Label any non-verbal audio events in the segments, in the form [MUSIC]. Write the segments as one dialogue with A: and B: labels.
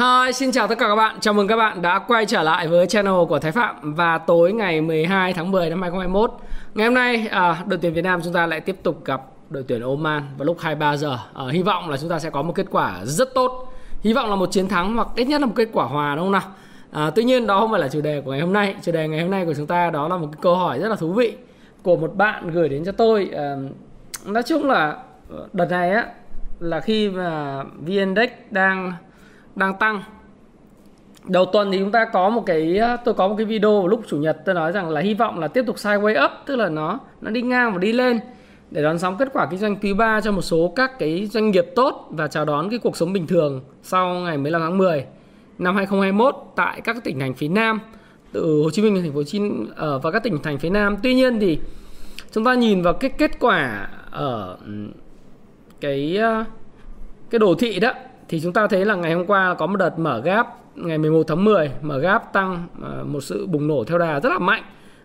A: Hi, xin chào tất cả các bạn. Chào mừng các bạn đã quay trở lại với channel của Thái Phạm và tối ngày 12 tháng 10 năm 2021. Ngày hôm nay à, đội tuyển Việt Nam chúng ta lại tiếp tục gặp đội tuyển Oman vào lúc 23 giờ. À, hy vọng là chúng ta sẽ có một kết quả rất tốt. Hy vọng là một chiến thắng hoặc ít nhất là một kết quả hòa đúng không nào? À, tuy nhiên đó không phải là chủ đề của ngày hôm nay. Chủ đề ngày hôm nay của chúng ta đó là một cái câu hỏi rất là thú vị của một bạn gửi đến cho tôi. À, nói chung là đợt này á là khi mà VN Index đang đang tăng đầu tuần thì chúng ta có một cái, tôi có một cái video vào lúc chủ nhật, tôi nói rằng là hy vọng là tiếp tục sideways up, tức là nó nó đi ngang và đi lên để đón sóng kết quả kinh doanh quý 3 cho một số các cái doanh nghiệp tốt và chào đón cái cuộc sống bình thường sau ngày 15 tháng 10 năm 2021 tại các tỉnh thành phía Nam, từ Hồ Chí Minh thành phố Hồ Chí Minh ở và các tỉnh thành phía Nam. Tuy nhiên thì chúng ta nhìn vào cái kết quả ở cái ờ, cái đồ thị đó thì chúng ta thấy là ngày hôm qua có một đợt mở gap ngày 11 tháng 10 mở gap tăng ờ, một sự bùng nổ theo đà rất là mạnh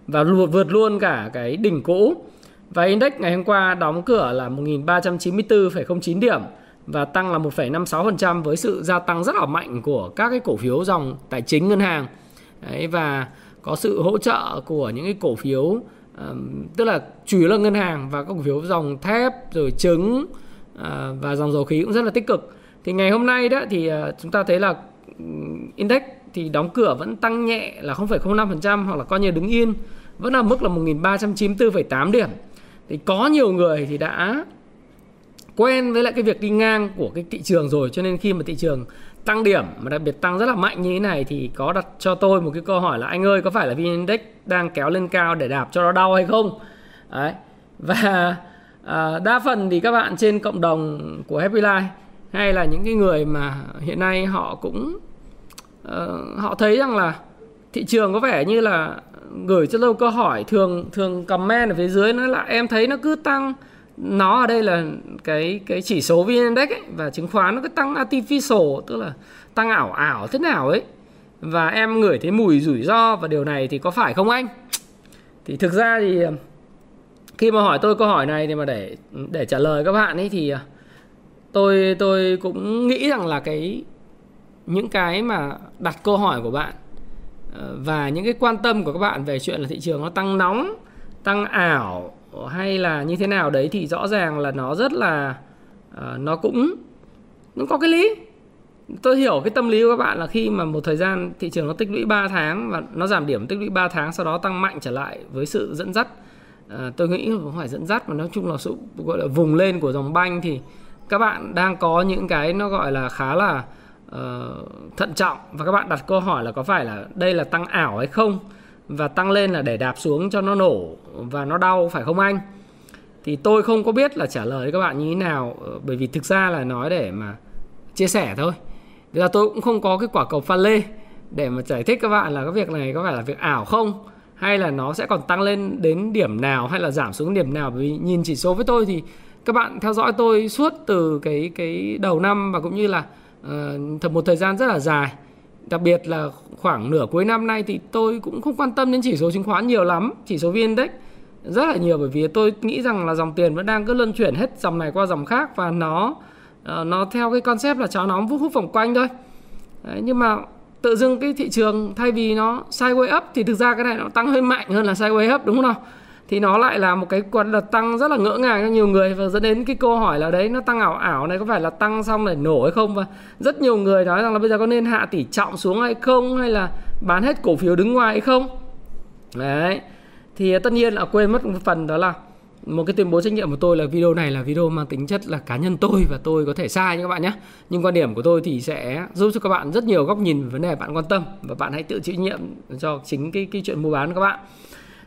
A: và vượt luôn cả cái đỉnh cũ. Và index ngày hôm qua đóng cửa là 1394,09 điểm và tăng là 1,56% với sự gia tăng rất là mạnh của các cái cổ phiếu dòng tài chính ngân hàng. Đấy, và có sự hỗ trợ của những cái cổ phiếu uh, tức là chủ yếu là ngân hàng và các cổ phiếu dòng thép rồi trứng uh, và dòng dầu khí cũng rất là tích cực thì ngày hôm nay đó thì ờ, chúng ta thấy là index thì đóng cửa vẫn tăng nhẹ là 0,05% hoặc là coi như đứng yên vẫn ở mức là 1394,8 điểm. Thì có nhiều người thì đã quen với lại cái việc đi ngang của cái thị trường rồi cho nên khi mà thị trường tăng điểm mà đặc biệt tăng rất là mạnh như thế này thì có đặt cho tôi một cái câu hỏi là anh ơi có phải là VN Index đang kéo lên cao để đạp cho nó đau hay không? Đấy. Và à, đa phần thì các bạn trên cộng đồng của Happy Life hay là những cái người mà hiện nay họ cũng uh, họ thấy rằng là thị trường có vẻ như là gửi cho tôi câu hỏi thường thường comment ở phía dưới nó là em thấy nó cứ tăng nó ở đây là cái cái chỉ số VN Index ấy, và chứng khoán nó cứ tăng artificial tức là tăng ảo ảo thế nào ấy. Và em ngửi thấy mùi rủi ro và điều này thì có phải không anh? Thì thực ra thì ờ, khi mà hỏi tôi câu hỏi này thì mà để để trả lời các bạn ấy thì ờ, tôi tôi cũng nghĩ rằng là cái những cái mà đặt câu hỏi của bạn ờ, và những cái quan tâm của các bạn về chuyện là thị trường nó tăng nóng tăng ảo hay là như thế nào đấy thì rõ ràng là nó rất là uh, nó cũng nó có cái lý. Tôi hiểu cái tâm lý của các bạn là khi mà một thời gian thị trường nó tích lũy 3 tháng và nó giảm điểm tích lũy 3 tháng sau đó tăng mạnh trở lại với sự dẫn dắt ờ, tôi nghĩ không phải dẫn dắt mà nói chung là sự gọi là vùng lên của dòng banh thì các bạn đang có những cái nó gọi là khá là uh, thận trọng và các bạn đặt câu hỏi là có phải là đây là tăng ảo hay không? Và tăng lên là để đạp xuống cho nó nổ và nó đau phải không anh? Thì tôi không có biết là trả lời các bạn như thế nào ờ, bởi vì thực ra là nói để mà chia sẻ thôi. Bây là tôi cũng không có cái quả cầu pha lê để mà giải thích các bạn là cái việc này có phải là việc ảo không hay là nó sẽ còn tăng lên đến điểm nào hay là giảm xuống điểm nào. Bởi vì nhìn chỉ số với tôi thì các bạn theo dõi tôi suốt từ cái cái đầu năm và cũng như là uh, một thời gian rất là dài. Đặc biệt là khoảng nửa cuối năm nay thì tôi cũng không quan tâm đến chỉ số chứng khoán nhiều lắm chỉ số vn index rất là nhiều bởi vì tôi nghĩ rằng là dòng tiền vẫn đang cứ luân chuyển hết dòng này qua dòng khác và nó uh, nó theo cái concept là cháo nóng vút hút vòng quanh thôi. Đấy, nhưng mà tự dưng cái thị trường thay vì nó sideways up thì thực ra cái này nó tăng hơi mạnh hơn là sideways up đúng không nào? Thì nó lại là một cái quần đợt tăng rất là ngỡ ngàng cho nhiều người và dẫn đến cái câu hỏi là đấy, nó tăng ảo ảo này có phải là tăng xong để nổ hay không? Và rất nhiều người nói rằng là bây giờ có nên hạ tỷ trọng xuống hay không? Hay là bán hết cổ phiếu đứng ngoài hay không? Đấy. Thì à, tất nhiên là quên mất một phần đó là một cái tuyên bố trách nhiệm của tôi là video này là video mang tính chất là cá nhân tôi và tôi có thể sai nha các bạn nhé. Nhưng quan điểm của tôi thì sẽ giúp cho các bạn rất nhiều góc nhìn về vấn đề bạn quan tâm và bạn hãy tự chịu trách nhiệm cho chính cái cái chuyện mua bán của các bạn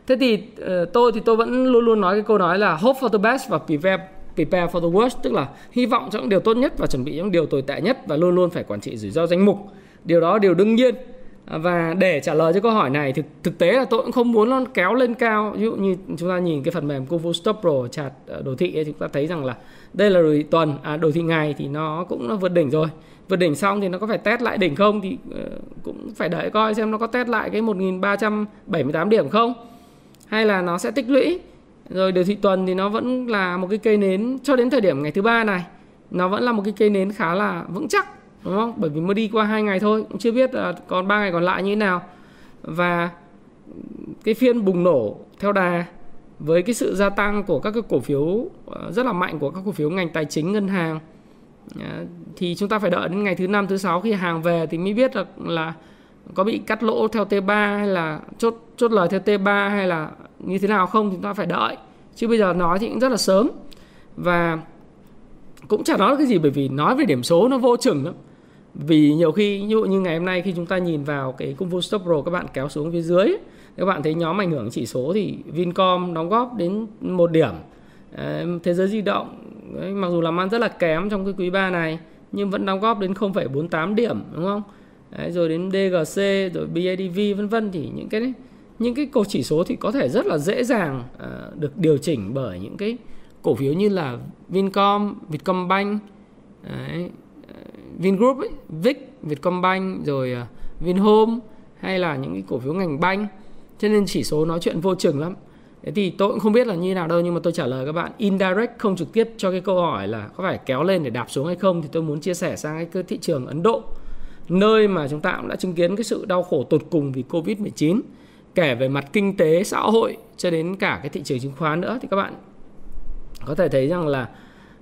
A: thế thì uh, tôi thì tôi vẫn luôn luôn nói cái câu nói là hope for the best và prepare prepare for the worst tức là hy vọng cho những điều tốt nhất và chuẩn bị những điều tồi tệ nhất và luôn luôn phải quản trị rủi ro danh mục. Điều đó điều đương nhiên. Và để trả lời cho câu hỏi này thực thực tế là tôi cũng không muốn nó kéo lên cao. Ví dụ như chúng ta nhìn cái phần mềm Kung Stop Pro chart ờ, đồ thị ấy, chúng ta thấy rằng là đây là đồ thị tuần à, đồ thị ngày thì nó cũng nó vượt đỉnh rồi. Vượt đỉnh xong thì nó có phải test lại đỉnh không? Thì uh, cũng phải đợi coi xem nó có test lại cái 1378 điểm không? Hay là nó sẽ tích lũy. Rồi điều thị tuần thì nó vẫn là một cái cây nến cho đến thời điểm ngày thứ ba này. Nó vẫn là một cái cây nến khá là vững chắc, đúng không? Bởi vì mới đi qua hai ngày thôi, cũng chưa biết là còn ba ngày còn lại như thế nào. Và cái phiên bùng nổ theo đà với cái sự gia tăng của các cái cổ phiếu ờ, rất là mạnh của các cổ phiếu ngành tài chính, ngân hàng. Ờ, thì chúng ta phải đợi đến ngày thứ năm, thứ sáu khi hàng về thì mới biết được là có bị cắt lỗ theo T3 hay là chốt chốt lời theo T3 hay là như thế nào không thì chúng ta phải đợi. Chứ bây giờ nói thì cũng rất là sớm. Và cũng chả nói cái gì bởi vì nói về điểm số nó vô chừng lắm. Vì nhiều khi ví dụ như ngày hôm nay khi chúng ta nhìn vào cái công vụ stop pro các bạn kéo xuống phía dưới các bạn thấy nhóm ảnh hưởng chỉ số thì Vincom đóng góp đến một điểm. Thế giới di động mặc dù làm ăn rất là kém trong cái quý 3 này nhưng vẫn đóng góp đến 0,48 điểm đúng không? Đấy, rồi đến DGC rồi BIDV vân vân thì những cái những cái cổ chỉ số thì có thể rất là dễ dàng uh, được điều chỉnh bởi những cái cổ phiếu như là Vincom, Vietcombank, đấy, Vingroup, ấy, Vic, Vietcombank rồi uh, Vinhome hay là những cái cổ phiếu ngành banh. Cho nên chỉ số nói chuyện vô chừng lắm. Thế thì tôi cũng không biết là như nào đâu nhưng mà tôi trả lời các bạn indirect không trực tiếp cho cái câu hỏi là có phải kéo lên để đạp xuống hay không thì tôi muốn chia sẻ sang cái thị trường Ấn Độ nơi mà chúng ta cũng đã chứng kiến cái sự đau khổ tột cùng vì Covid-19 kể về mặt kinh tế xã hội cho đến cả cái thị trường chứng khoán nữa. Thì các bạn có thể thấy rằng là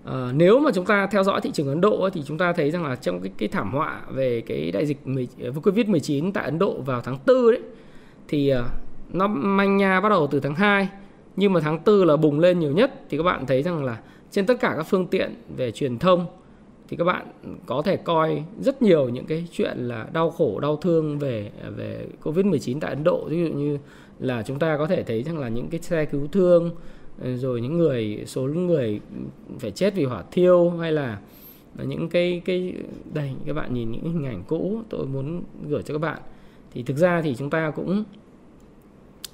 A: uh, nếu mà chúng ta theo dõi thị trường Ấn Độ thì chúng ta thấy rằng là trong cái cái thảm họa về cái đại dịch Covid-19 tại Ấn Độ vào tháng 4 đấy thì uh, nó manh nha bắt đầu từ tháng 2 nhưng mà tháng 4 là bùng lên nhiều nhất. Thì các bạn thấy rằng là trên tất cả các phương tiện về truyền thông thì các bạn có thể coi rất nhiều những cái chuyện là đau khổ, đau thương về về Covid-19 tại Ấn Độ. Ví dụ như là chúng ta có thể thấy rằng là những cái xe cứu thương ừ, rồi những người, số người phải chết vì hỏa thiêu hay là những cái cái, đây, các bạn nhìn những hình ảnh cũ tôi muốn gửi cho các bạn. Thì thực ra thì chúng ta cũng,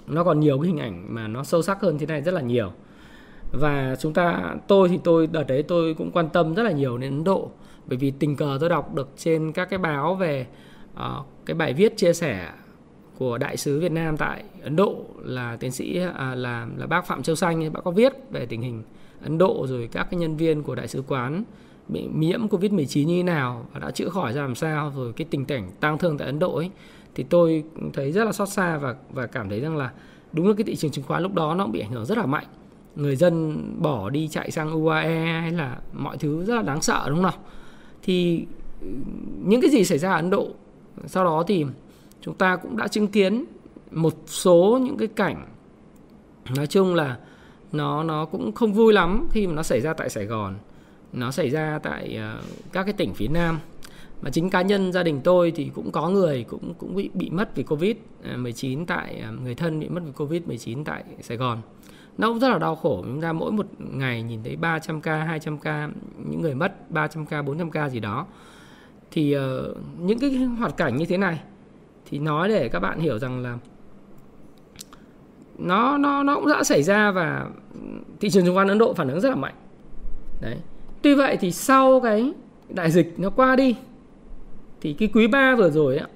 A: nó còn nhiều cái hình ảnh mà nó sâu sắc hơn thế này rất là nhiều và chúng ta tôi thì tôi đợt đấy tôi cũng quan tâm rất là nhiều đến Ấn Độ. Bởi vì tình cờ tôi đọc được trên các cái báo về uh, cái bài viết chia sẻ của đại sứ Việt Nam tại Ấn Độ là tiến sĩ à, là là bác Phạm Châu Xanh bác có viết về tình hình Ấn Độ rồi các cái nhân viên của đại sứ quán bị nhiễm Covid-19 như thế nào và đã chữa khỏi ra làm sao rồi cái tình cảnh tang thương tại Ấn Độ ấy. Thì tôi thấy rất là xót xa và và cảm thấy rằng là đúng là cái thị trường chứng khoán lúc đó nó cũng bị ảnh hưởng rất là mạnh người dân bỏ đi chạy sang UAE hay là mọi thứ rất là đáng sợ đúng không nào? Thì ừ, những cái gì xảy ra ở Ấn Độ sau đó thì chúng ta cũng đã chứng kiến một số những cái cảnh nói chung là nó nó cũng không vui lắm khi mà nó xảy ra tại Sài Gòn nó xảy ra tại uh, các cái tỉnh phía Nam. Mà chính cá nhân gia đình tôi thì cũng có người cũng cũng bị bị mất vì covid ờ, 19 tại uh, người thân bị mất vì covid 19 tại Sài Gòn nó cũng rất là đau khổ. Chúng ta mỗi một ngày nhìn thấy 300 ca 200 ca những người mất 300 ca 400 ca gì đó. Thì uh, những cái hoạt cảnh như thế này thì nói để các bạn hiểu rằng là nó nó nó cũng đã xảy ra và thị trường chứng khoán Ấn Độ phản ứng rất là mạnh. Đấy. Tuy vậy thì sau cái đại dịch nó qua đi thì cái quý 3 vừa rồi ấy,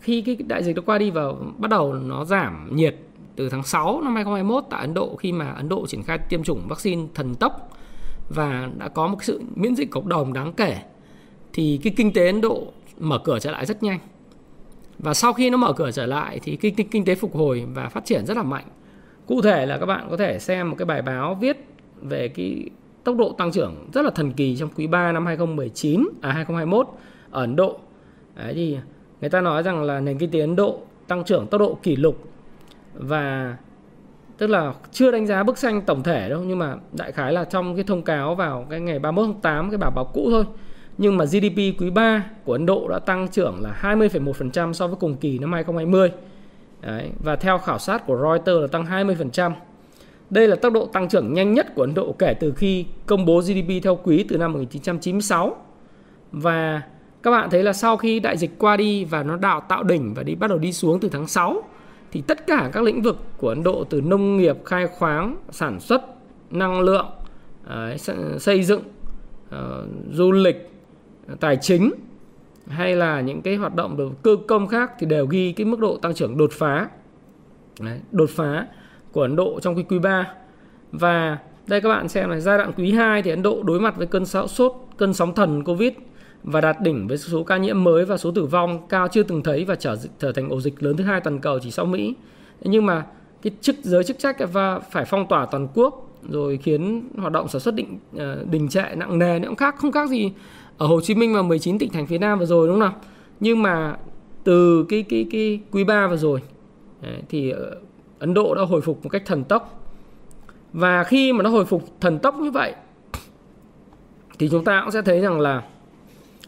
A: khi cái đại dịch nó qua đi và bắt đầu nó giảm nhiệt từ tháng 6 năm 2021 tại Ấn Độ khi mà Ấn Độ triển khai tiêm chủng vaccine thần tốc và đã có một sự miễn dịch cộng đồng đáng kể thì cái kinh tế Ấn Độ mở cửa trở lại rất nhanh. Và sau khi nó mở cửa trở lại thì kinh, kinh, kinh tế phục hồi và phát triển rất là mạnh. Cụ thể là các bạn có thể xem một cái bài báo viết về cái tốc độ tăng trưởng rất là thần kỳ trong quý 3 năm 2019 à 2021 ở Ấn Độ. Đấy thì người ta nói rằng là nền kinh tế Ấn Độ tăng trưởng tốc độ kỷ lục và tức là chưa đánh giá bức xanh tổng thể đâu nhưng mà đại khái là trong cái thông cáo vào cái ngày 31 tháng 8 cái báo báo cũ thôi. Nhưng mà GDP quý 3 của Ấn Độ đã tăng trưởng là 20,1% so với cùng kỳ năm 2020 Đấy, và theo khảo sát của Reuters là tăng 20% Đây là tốc độ tăng trưởng nhanh nhất của Ấn Độ kể từ khi công bố GDP theo quý từ năm 1996. Và các bạn thấy là sau khi đại dịch qua đi và nó đào tạo đỉnh và đi bắt đầu đi xuống từ tháng 6 thì tất cả các lĩnh vực của Ấn Độ từ nông nghiệp, khai khoáng, sản xuất, năng lượng, xây dựng, ờ, du lịch, tài chính hay là những cái hoạt động về cơ công khác thì đều ghi cái mức độ tăng trưởng đột phá. Đấy, đột phá của Ấn Độ trong cái quý 3. Và đây các bạn xem này giai đoạn quý 2 thì Ấn Độ đối mặt với cơn sốt, sốt cơn sóng thần Covid và đạt đỉnh với số ca nhiễm mới và số tử vong cao chưa từng thấy và trở trở thành ổ dịch lớn thứ hai toàn cầu chỉ sau Mỹ. Nhưng mà cái chức, giới chức trách và phải phong tỏa toàn quốc rồi khiến hoạt động sản xuất định ờ, đình trệ nặng nề nó cũng khác, không khác gì ở Hồ Chí Minh và 19 tỉnh thành phía Nam vừa rồi, đúng không nào? Nhưng mà từ cái cái cái quý 3 vừa rồi thì ờ, Ấn Độ đã hồi phục một cách thần tốc. Và khi mà nó hồi phục thần tốc như vậy, thì chúng ta cũng sẽ thấy rằng là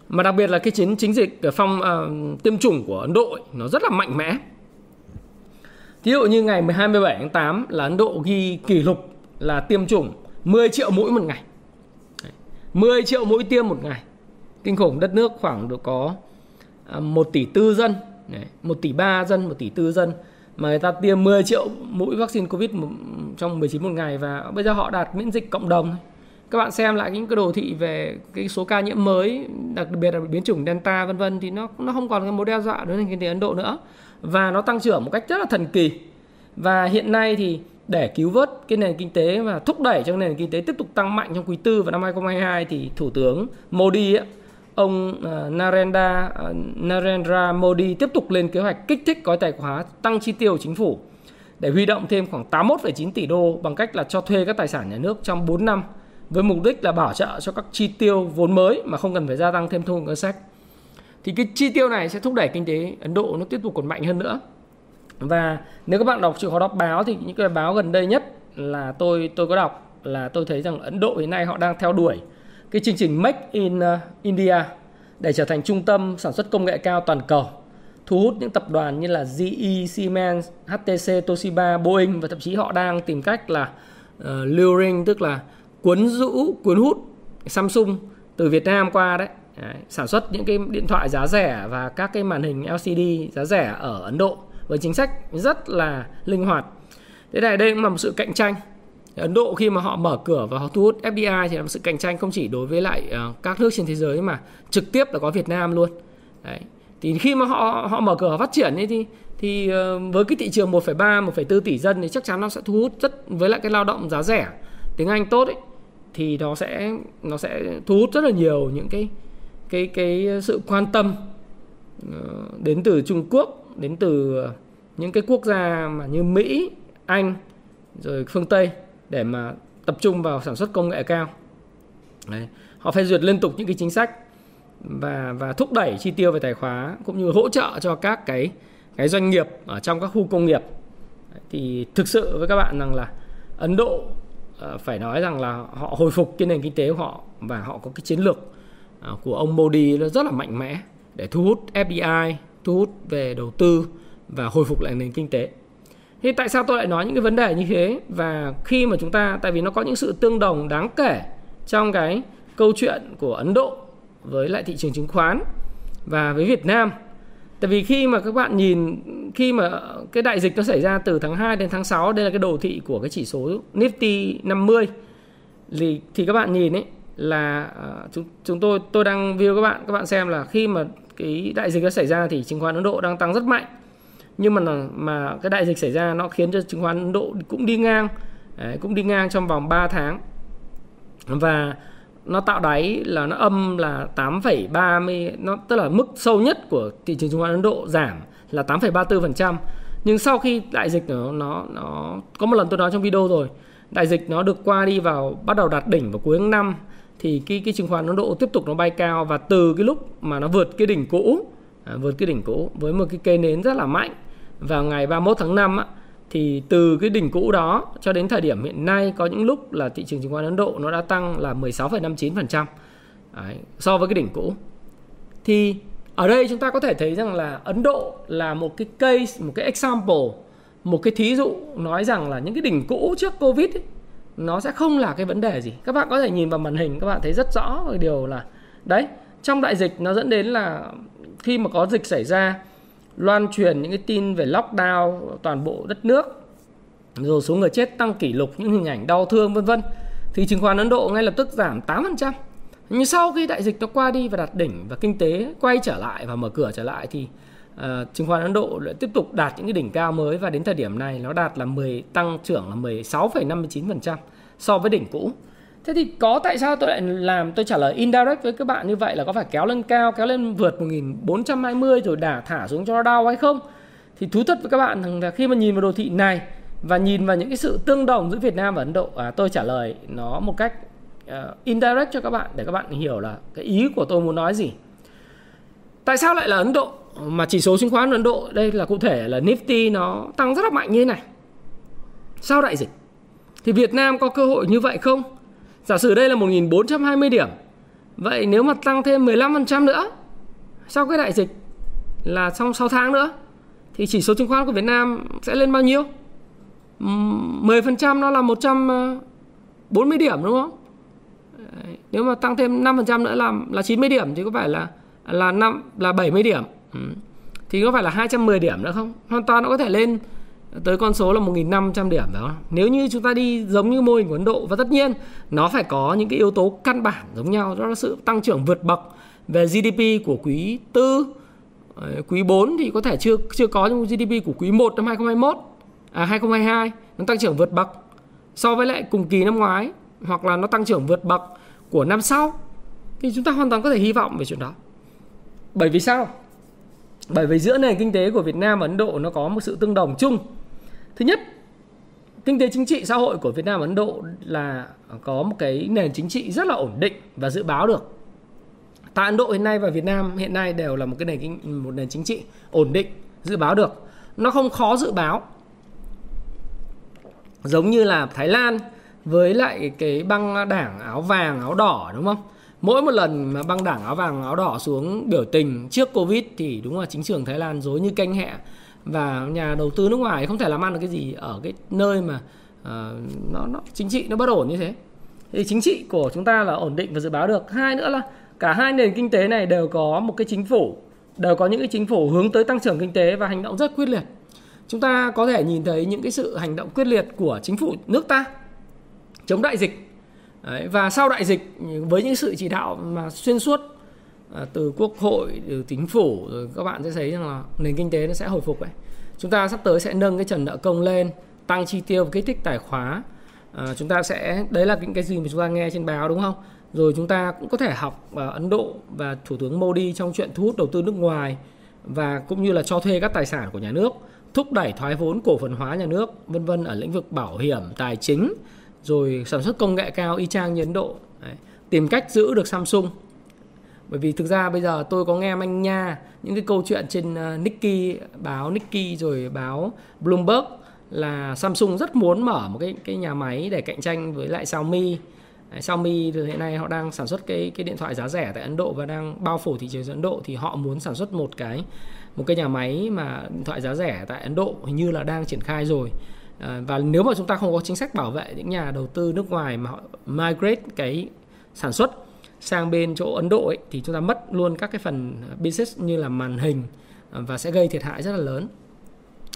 A: mà đặc biệt là cái chiến chính dịch ờ, phong uh, tiêm chủng của Ấn Độ ấy, nó rất là mạnh mẽ. Ví dụ như ngày 12 17 tháng 8 là Ấn Độ ghi kỷ lục là tiêm chủng 10 triệu mũi một ngày. 10 triệu mũi tiêm một ngày. Kinh khủng đất nước khoảng được có ờ, 1 tỷ tư dân, 1 tỷ 3 dân, 1 tỷ tư dân mà người ta tiêm 10 triệu mũi vaccine Covid trong 19 một ngày và bây giờ họ đạt miễn dịch cộng đồng. Các bạn xem lại những cái đồ thị về cái số ca nhiễm mới, đặc biệt là biến chủng Delta vân vân thì nó nó không còn cái mối đe dọa đối với nền kinh tế Ấn Độ nữa và nó tăng trưởng một cách rất là thần kỳ. Và hiện nay thì để cứu vớt cái nền kinh tế và thúc đẩy cho nền kinh tế tiếp tục tăng mạnh trong quý tư và năm 2022 thì Thủ tướng Modi ấy, ông à, Narendra à, Narendra Modi tiếp tục lên kế hoạch kích thích gói tài khoá tăng chi tiêu chính phủ để huy động thêm khoảng 81,9 tỷ đô bằng cách là cho thuê các tài sản nhà nước trong 4 năm với mục đích là bảo trợ cho các chi tiêu vốn mới mà không cần phải gia tăng thêm thu ngân sách. Thì cái chi tiêu này sẽ thúc đẩy kinh tế Ấn Độ nó tiếp tục còn mạnh hơn nữa. Và nếu các bạn đọc chịu khó đọc báo thì những cái báo gần đây nhất là tôi tôi có đọc là tôi thấy rằng Ấn Độ hiện nay họ đang theo đuổi cái chương trình Make in uh, India để trở thành trung tâm sản xuất công nghệ cao toàn cầu thu hút những tập đoàn như là GE, Siemens, HTC, Toshiba, Boeing và thậm chí họ đang tìm cách là uh, luring tức là cuốn rũ, cuốn hút Samsung từ Việt Nam qua đấy. đấy sản xuất những cái điện thoại giá rẻ và các cái màn hình LCD giá rẻ ở Ấn Độ với chính sách rất là linh hoạt. Thế này đây cũng là một sự cạnh tranh Ấn Độ khi mà họ mở cửa và họ thu hút FDI thì là một sự cạnh tranh không chỉ đối với lại ờ, các nước trên thế giới mà trực tiếp là có Việt Nam luôn. Đấy. Thì khi mà họ họ mở cửa họ phát triển ấy thì thì ờ, với cái thị trường 1,3 1,4 tỷ dân thì chắc chắn nó sẽ thu hút rất với lại cái lao động giá rẻ tiếng Anh tốt ấy thì nó sẽ nó sẽ thu hút rất là nhiều những cái cái cái sự quan tâm ờ, đến từ Trung Quốc, đến từ những cái quốc gia mà như Mỹ, Anh rồi phương Tây để mà tập trung vào sản xuất công nghệ cao. Đấy. Họ phê duyệt liên tục những cái chính sách và và thúc đẩy chi tiêu về tài khoá cũng như hỗ trợ cho các cái cái doanh nghiệp ở trong các khu công nghiệp. Đấy. Thì thực sự với các bạn rằng là Ấn Độ Ờ, phải nói rằng là họ hồi phục cái nền kinh tế của họ và họ có cái chiến lược à, của ông Modi nó rất là mạnh mẽ để thu hút FDI, thu hút về đầu tư và hồi phục lại nền kinh tế. thì tại sao tôi lại nói những cái vấn đề như thế và khi mà chúng ta tại vì nó có những sự tương đồng đáng kể trong cái câu chuyện của Ấn Độ với lại thị trường chứng khoán và với Việt Nam. Tại vì khi mà các bạn nhìn khi mà cái đại dịch nó xảy ra từ tháng 2 đến tháng 6 đây là cái đồ thị của cái chỉ số Nifty 50 thì thì các bạn nhìn ấy là à, chúng chúng tôi tôi đang view các bạn các bạn xem là khi mà cái đại dịch nó xảy ra thì chứng khoán Ấn Độ đang tăng rất mạnh. Nhưng mà mà cái đại dịch xảy ra nó khiến cho chứng khoán Ấn Độ cũng đi ngang Đấy, cũng đi ngang trong vòng 3 tháng. Và nó tạo đáy là nó âm là 8,30 nó tức là mức sâu nhất của thị trường chứng khoán Ấn Độ giảm là 8,34% nhưng sau khi đại dịch nó nó nó có một lần tôi nói trong video rồi đại dịch nó được qua đi vào bắt đầu đạt đỉnh vào cuối tháng 5 thì cái cái chứng khoán Ấn Độ tiếp tục nó bay cao và từ cái lúc mà nó vượt cái đỉnh cũ à, vượt cái đỉnh cũ với một cái cây nến rất là mạnh vào ngày 31 tháng 5 á, thì từ cái đỉnh cũ đó cho đến thời điểm hiện nay có những lúc là thị trường chứng khoán Ấn Độ nó đã tăng là 16,59% Đấy, so với cái đỉnh cũ. Thì ở đây chúng ta có thể thấy rằng là Ấn Độ là một cái case, một cái example một cái thí dụ nói rằng là những cái đỉnh cũ trước covid ấy, nó sẽ không là cái vấn đề gì các bạn có thể nhìn vào màn hình các bạn thấy rất rõ cái điều là đấy trong đại dịch nó dẫn đến là khi mà có dịch xảy ra loan truyền những cái tin về lockdown toàn bộ đất nước rồi số người chết tăng kỷ lục những hình ảnh đau thương vân vân thì chứng khoán Ấn Độ ngay lập tức giảm 8%. Nhưng sau khi đại dịch nó qua đi và đạt đỉnh và kinh tế quay trở lại và mở cửa trở lại thì uh, chứng khoán Ấn Độ lại tiếp tục đạt những cái đỉnh cao mới và đến thời điểm này nó đạt là 10 tăng trưởng là 16,59% so với đỉnh cũ. Thế thì có tại sao tôi lại làm tôi trả lời indirect với các bạn như vậy là có phải kéo lên cao, kéo lên vượt 1420 rồi đả thả xuống cho đau hay không? Thì thú thật với các bạn rằng là khi mà nhìn vào đồ thị này và nhìn vào những cái sự tương đồng giữa Việt Nam và Ấn Độ, à, tôi trả lời nó một cách uh, indirect cho các bạn để các bạn hiểu là cái ý của tôi muốn nói gì. Tại sao lại là Ấn Độ mà chỉ số chứng khoán Ấn Độ đây là cụ thể là Nifty nó tăng rất là mạnh như thế này. Sau đại dịch thì Việt Nam có cơ hội như vậy không? Giả sử đây là 1420 điểm. Vậy nếu mà tăng thêm 15% nữa, sau cái đại dịch là trong 6 tháng nữa, thì chỉ số chứng khoán của Việt Nam sẽ lên bao nhiêu? 10% nó là 140 ờ, điểm, đúng không? Nếu mà tăng thêm 5% nữa là là 90 điểm, thì có phải là là 5 là 70 điểm. Ừ. Thì có phải là 210 điểm nữa không? Hoàn toàn nó có thể lên tới con số là 1.500 điểm đó. Nếu như chúng ta đi giống như mô hình của Ấn Độ, và tất nhiên nó phải có những cái yếu tố căn bản giống nhau, đó là sự tăng trưởng vượt bậc về GDP của quý tư quý 4 thì có thể chưa chưa có những GDP của quý 1 năm 2021 à 2022 nó tăng trưởng vượt bậc so với lại cùng kỳ năm ngoái, hoặc là nó tăng trưởng vượt bậc của năm sau thì chúng ta hoàn toàn có thể hy vọng về chuyện đó. Bởi vì sao? Bởi vì giữa nền kinh tế của Việt Nam và Ấn Độ nó có một sự tương đồng chung. Thứ nhất, kinh tế chính trị xã hội của Việt Nam và Ấn Độ là có một cái nền chính trị rất là ổn định và dự báo được. Tại Ấn Độ hiện nay và Việt Nam hiện nay đều là một cái nền một nền chính trị ổn định, dự báo được. Nó không khó dự báo. Giống như là Thái Lan với lại cái băng đảng áo vàng, áo đỏ đúng không? mỗi một lần mà băng đảng áo vàng áo đỏ xuống biểu tình trước covid thì đúng là chính trường thái lan dối như canh hẹ và nhà đầu tư nước ngoài không thể làm ăn được cái gì ở cái nơi mà uh, nó nó chính trị nó bất ổn như thế. Thì chính trị của chúng ta là ổn định và dự báo được. Hai nữa là cả hai nền kinh tế này đều có một cái chính phủ đều có những cái chính phủ hướng tới tăng trưởng kinh tế và hành động rất quyết liệt. Chúng ta có thể nhìn thấy những cái sự hành động quyết liệt của chính phủ nước ta chống đại dịch. Đấy, và sau đại dịch với những sự chỉ đạo mà xuyên suốt à, từ quốc hội từ chính phủ rồi các bạn sẽ thấy rằng là nền kinh tế nó sẽ hồi phục ấy. Chúng ta sắp tới sẽ nâng cái trần nợ công lên tăng chi tiêu kích thích tài khóa. À, chúng ta sẽ đấy là những cái gì mà chúng ta nghe trên báo đúng không? Rồi chúng ta cũng có thể học ở Ấn Độ và thủ tướng Modi trong chuyện thu hút đầu tư nước ngoài và cũng như là cho thuê các tài sản của nhà nước thúc đẩy thoái vốn cổ phần hóa nhà nước vân vân ở lĩnh vực bảo hiểm tài chính rồi sản xuất công nghệ cao y chang như Ấn Độ. Đấy. tìm cách giữ được Samsung bởi vì thực ra bây giờ tôi có nghe manh nha những cái câu chuyện trên ờ, Nikkei báo Nikkei rồi báo Bloomberg là Samsung rất muốn mở một cái cái nhà máy để cạnh tranh với lại Xiaomi. Đấy, Xiaomi hiện nay họ đang sản xuất cái cái điện thoại giá rẻ tại Ấn Độ và đang bao phủ thị trường Ấn Độ. Thì họ muốn sản xuất một cái một cái nhà máy mà điện thoại giá rẻ tại Ấn Độ hình như là đang triển khai rồi. À, và nếu mà chúng ta không có chính sách bảo vệ những nhà đầu tư nước ngoài mà họ migrate cái sản xuất sang bên chỗ Ấn Độ ấy, thì chúng ta mất luôn các cái phần business như là màn hình à, và sẽ gây thiệt hại rất là lớn.